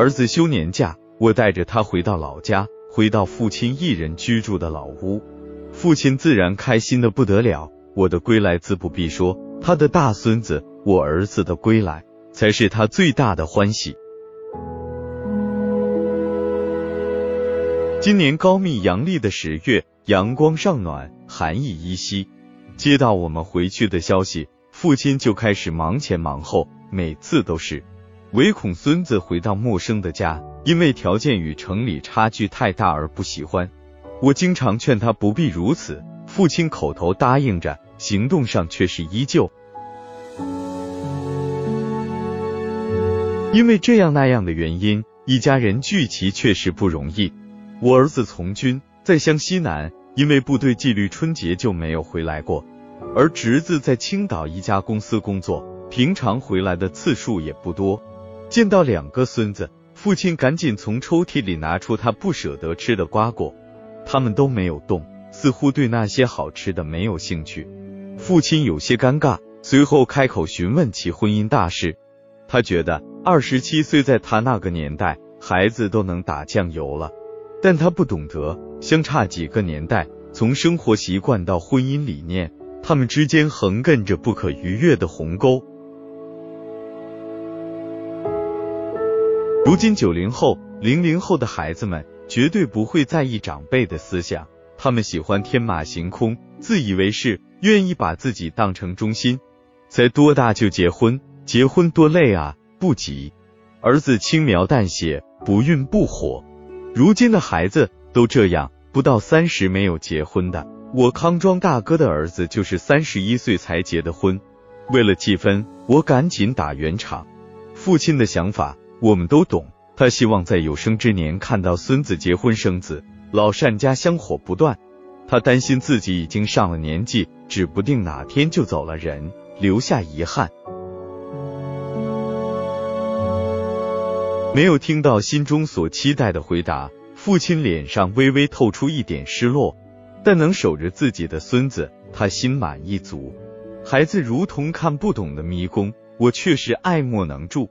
儿子休年假，我带着他回到老家，回到父亲一人居住的老屋。父亲自然开心的不得了。我的归来自不必说，他的大孙子，我儿子的归来，才是他最大的欢喜。今年高密阳历的十月，阳光尚暖，寒意依稀。接到我们回去的消息，父亲就开始忙前忙后，每次都是，唯恐孙子回到陌生的家，因为条件与城里差距太大而不喜欢。我经常劝他不必如此，父亲口头答应着，行动上却是依旧。因为这样那样的原因，一家人聚齐确实不容易。我儿子从军，在湘西南，因为部队纪律，春节就没有回来过。而侄子在青岛一家公司工作，平常回来的次数也不多。见到两个孙子，父亲赶紧从抽屉里拿出他不舍得吃的瓜果，他们都没有动，似乎对那些好吃的没有兴趣。父亲有些尴尬，随后开口询问起婚姻大事。他觉得二十七岁在他那个年代，孩子都能打酱油了。但他不懂得，相差几个年代，从生活习惯到婚姻理念，他们之间横亘着不可逾越的鸿沟。如今九零后、零零后的孩子们绝对不会在意长辈的思想，他们喜欢天马行空、自以为是，愿意把自己当成中心。才多大就结婚？结婚多累啊！不急，儿子轻描淡写，不孕不火。如今的孩子都这样，不到三十没有结婚的。我康庄大哥的儿子就是三十一岁才结的婚。为了气氛，我赶紧打圆场。父亲的想法我们都懂，他希望在有生之年看到孙子结婚生子，老单家香火不断。他担心自己已经上了年纪，指不定哪天就走了人，留下遗憾。没有听到心中所期待的回答，父亲脸上微微透出一点失落，但能守着自己的孙子，他心满意足。孩子如同看不懂的迷宫，我却是爱莫能助。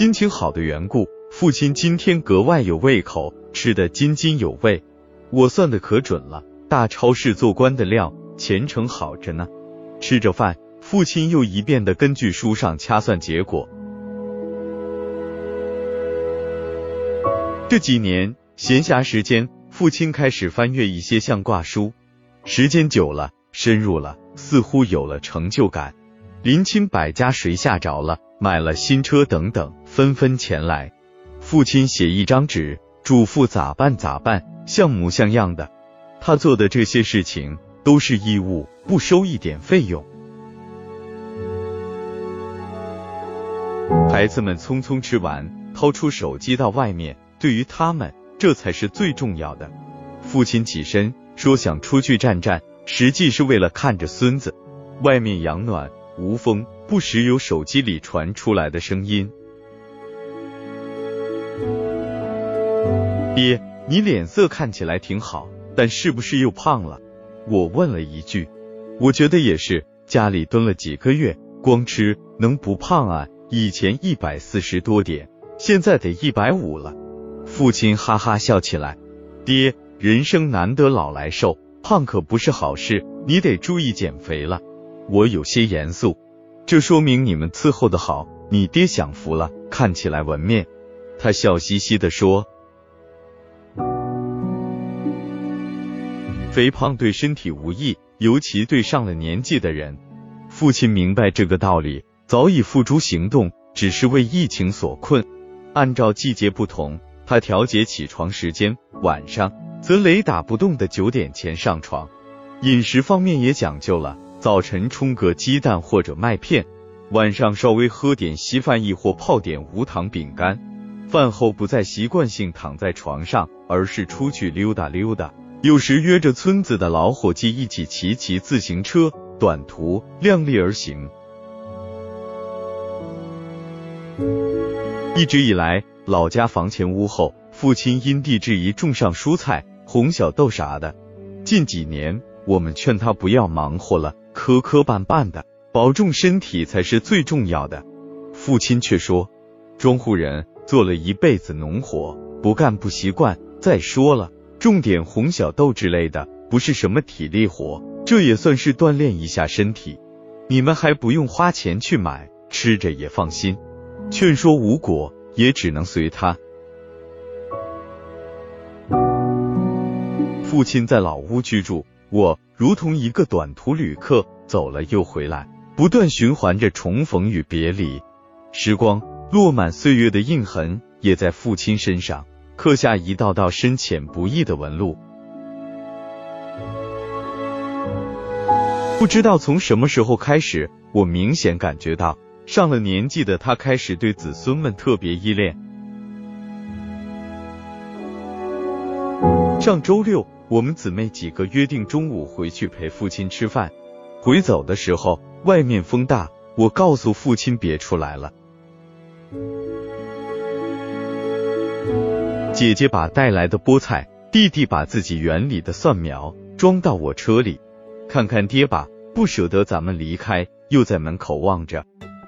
心情好的缘故，父亲今天格外有胃口，吃得津津有味。我算的可准了，大超市做官的料，前程好着呢。吃着饭。父亲又一遍的根据书上掐算结果。这几年闲暇时间，父亲开始翻阅一些相卦书，时间久了，深入了，似乎有了成就感。临清百家谁吓着了，买了新车等等，纷纷前来。父亲写一张纸，嘱咐咋办咋办，像模像样的。他做的这些事情都是义务，不收一点费用。孩子们匆匆吃完，掏出手机到外面。对于他们，这才是最重要的。父亲起身说想出去站站，实际是为了看着孙子。外面阳暖无风，不时有手机里传出来的声音。爹，你脸色看起来挺好，但是不是又胖了？我问了一句。我觉得也是，家里蹲了几个月，光吃能不胖啊？以前一百四十多点，现在得一百五了。父亲哈哈笑起来，爹，人生难得老来瘦，胖可不是好事，你得注意减肥了。我有些严肃，这说明你们伺候的好，你爹享福了，看起来文面。他笑嘻嘻的说，肥胖对身体无益，尤其对上了年纪的人。父亲明白这个道理。早已付诸行动，只是为疫情所困。按照季节不同，他调节起床时间，晚上则雷打不动的九点前上床。饮食方面也讲究了，早晨冲个鸡蛋或者麦片，晚上稍微喝点稀饭，亦或泡点无糖饼干。饭后不再习惯性躺在床上，而是出去溜达溜达，有时约着村子的老伙计一起骑骑自行车，短途量力而行。一直以来，老家房前屋后，父亲因地制宜种上蔬菜、红小豆啥的。近几年，我们劝他不要忙活了，磕磕绊绊的，保重身体才是最重要的。父亲却说：“庄户人做了一辈子农活，不干不习惯。再说了，种点红小豆之类的，不是什么体力活，这也算是锻炼一下身体。你们还不用花钱去买，吃着也放心。”劝说无果，也只能随他。父亲在老屋居住，我如同一个短途旅客，走了又回来，不断循环着重逢与别离。时光落满岁月的印痕，也在父亲身上刻下一道道深浅不一的纹路。不知道从什么时候开始，我明显感觉到上了年纪的他开始对子孙们特别依恋。上周六，我们姊妹几个约定中午回去陪父亲吃饭。回走的时候，外面风大，我告诉父亲别出来了。姐姐把带来的菠菜，弟弟把自己园里的蒜苗装到我车里。看看爹吧，不舍得咱们离开，又在门口望着。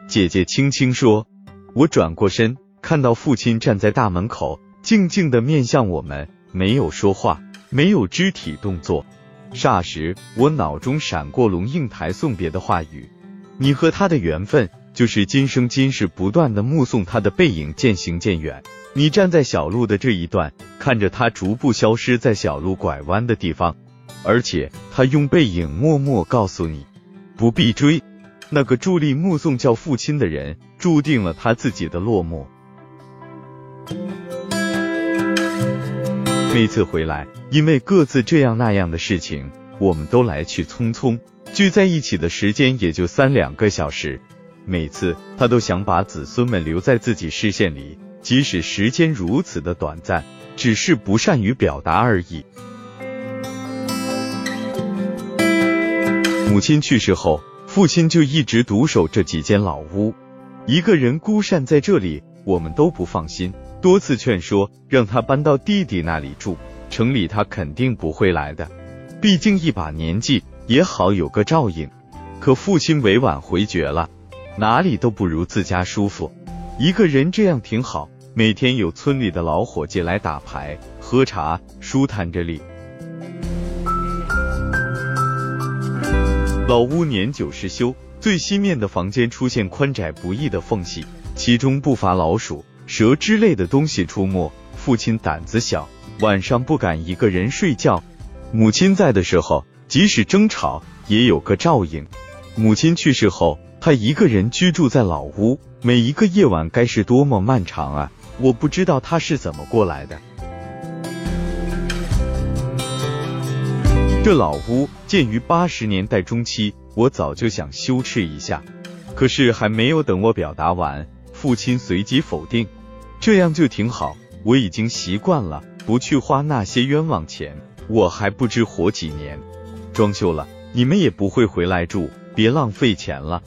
姐姐轻轻说。我转过身，看到父亲站在大门口，静静的面向我们，没有说话，没有肢体动作。霎时，我脑中闪过龙应台送别的话语：你和他的缘分。就是今生今世不断的目送他的背影渐行渐远，你站在小路的这一段，看着他逐步消失在小路拐弯的地方，而且他用背影默默告诉你，不必追。那个伫立目送叫父亲的人，注定了他自己的落寞。每次回来，因为各自这样那样的事情，我们都来去匆匆，聚在一起的时间也就三两个小时。每次他都想把子孙们留在自己视线里，即使时间如此的短暂，只是不善于表达而已。母亲去世后，父亲就一直独守这几间老屋，一个人孤善在这里，我们都不放心，多次劝说让他搬到弟弟那里住，城里他肯定不会来的，毕竟一把年纪也好有个照应。可父亲委婉回绝了。哪里都不如自家舒服，一个人这样挺好。每天有村里的老伙计来打牌、喝茶，舒坦着哩。老屋年久失修，最西面的房间出现宽窄不易的缝隙，其中不乏老鼠、蛇之类的东西出没。父亲胆子小，晚上不敢一个人睡觉。母亲在的时候，即使争吵也有个照应。母亲去世后。他一个人居住在老屋，每一个夜晚该是多么漫长啊！我不知道他是怎么过来的。这老屋建于八十年代中期，我早就想修葺一下，可是还没有等我表达完，父亲随即否定。这样就挺好，我已经习惯了，不去花那些冤枉钱，我还不知活几年。装修了，你们也不会回来住，别浪费钱了。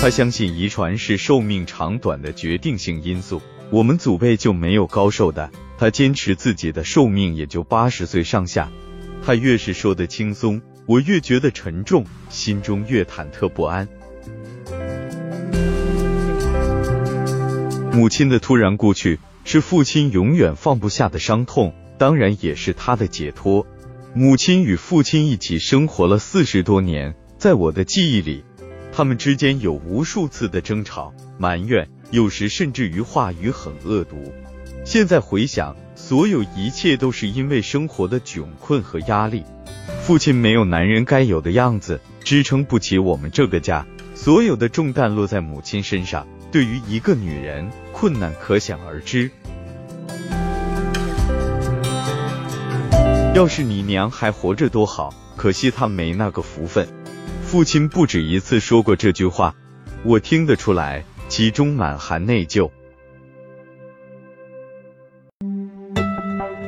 他相信遗传是寿命长短的决定性因素，我们祖辈就没有高寿的。他坚持自己的寿命也就八十岁上下。他越是说的轻松，我越觉得沉重，心中越忐忑不安。母亲的突然故去，是父亲永远放不下的伤痛，当然也是他的解脱。母亲与父亲一起生活了四十多年，在我的记忆里。他们之间有无数次的争吵、埋怨，有时甚至于话语很恶毒。现在回想，所有一切都是因为生活的窘困和压力。父亲没有男人该有的样子，支撑不起我们这个家，所有的重担落在母亲身上。对于一个女人，困难可想而知。要是你娘还活着多好，可惜她没那个福分。父亲不止一次说过这句话，我听得出来，其中满含内疚。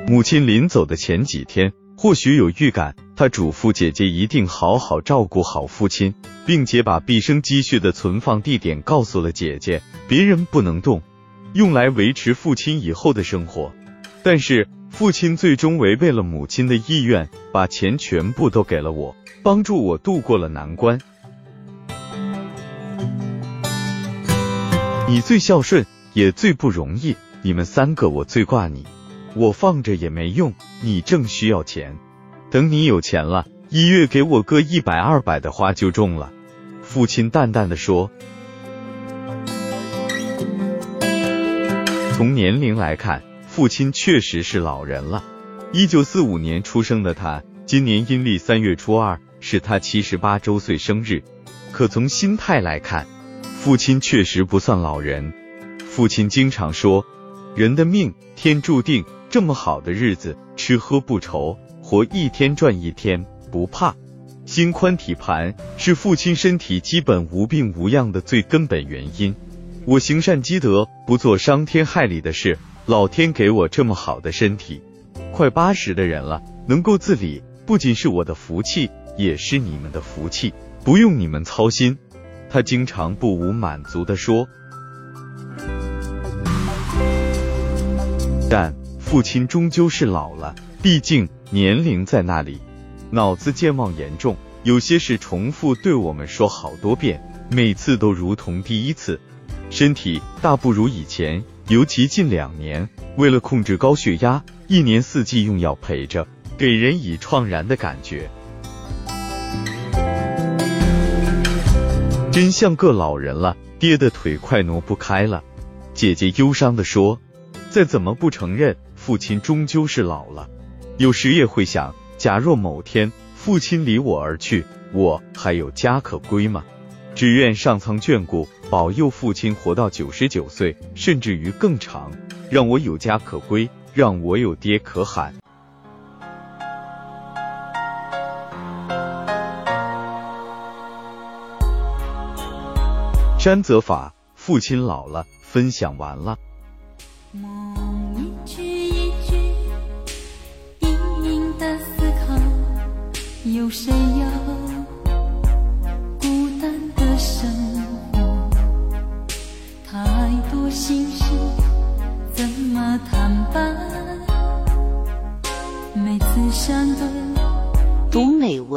母亲临走的前几天，或许有预感，她嘱咐姐姐一定好好照顾好父亲，并且把毕生积蓄的存放地点告诉了姐姐，别人不能动，用来维持父亲以后的生活。但是。父亲最终违背了母亲的意愿把钱全部都给了我帮助我度过了难关。你最孝顺也最不容易你们三个我最挂你我放着也没用你正需要钱。等你有钱了一月给我个一百二百的花就中了。父亲淡淡的说从年龄来看父亲确实是老人了。一九四五年出生的他，今年阴历三月初二是他七十八周岁生日。可从心态来看，父亲确实不算老人。父亲经常说：“人的命天注定，这么好的日子，吃喝不愁，活一天赚一天，不怕。”心宽体盘是父亲身体基本无病无恙的最根本原因。我行善积德，不做伤天害理的事。老天给我这么好的身体，快八十的人了，能够自理，不仅是我的福气，也是你们的福气，不用你们操心。他经常不无满足的说。但父亲终究是老了，毕竟年龄在那里，脑子健忘严重，有些事重复对我们说好多遍，每次都如同第一次。身体大不如以前，尤其近两年，为了控制高血压，一年四季用药陪着，给人以怆然的感觉，真像个老人了，爹的腿快挪不开了。姐姐忧伤的说：“再怎么不承认，父亲终究是老了。有时也会想，假若某天父亲离我而去，我还有家可归吗？”只愿上苍眷顾，保佑父亲活到九十九岁，甚至于更长，让我有家可归，让我有爹可喊。山泽法，父亲老了，分享完了。梦一句一句，隐隐的思考，有谁要？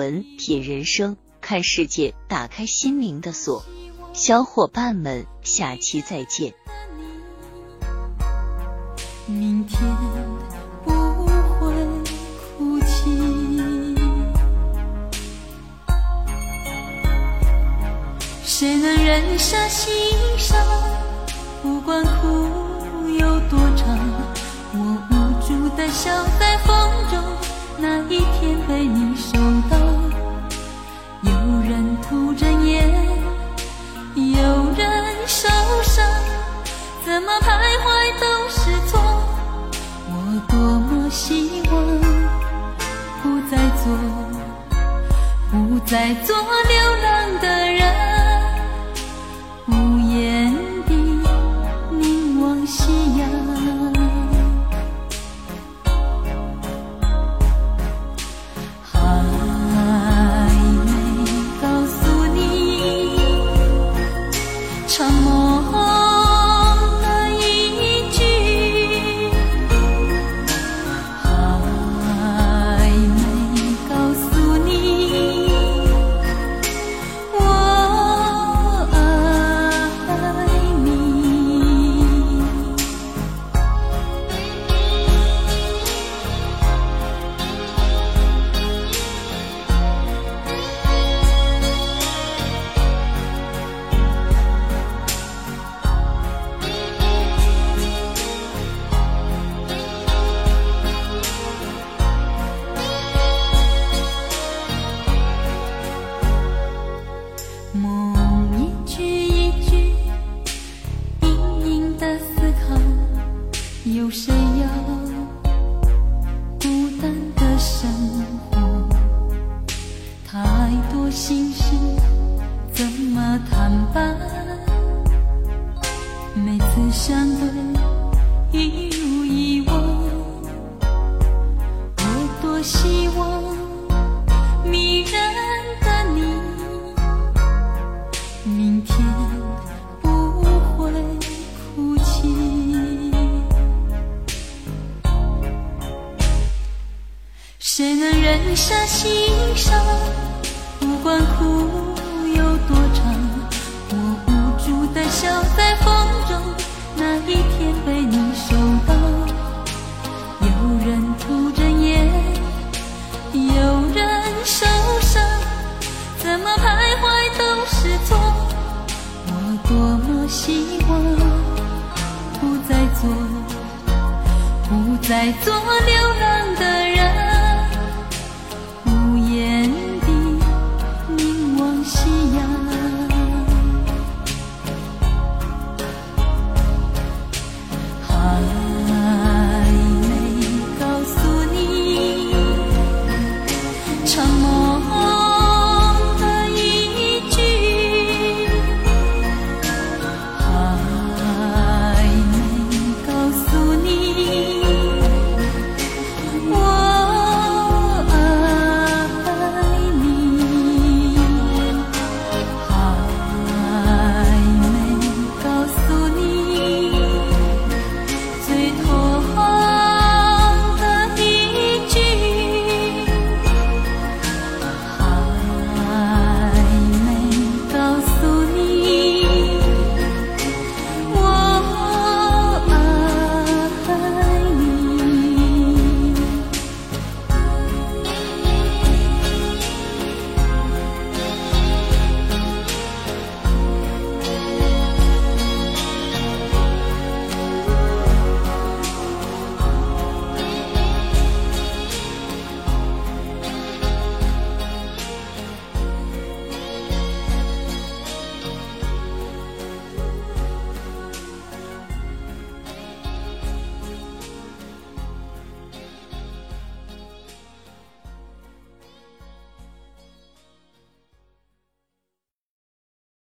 文，品人生，看世界，打开心灵的锁。小伙伴们，下期再见。明天不会哭泣，谁能忍下心伤？不管苦有多长，我无助的笑怎么徘徊都是错。我多么希望不再做，不再做流浪有谁要孤单的生活。太多心事怎么坦白每次相对一谁能忍下心伤？不管哭有多长我无助的笑在风中哪一天被你收到？有人抽着烟有人受伤怎么徘徊都是错。我多么希望不再做不再做流浪的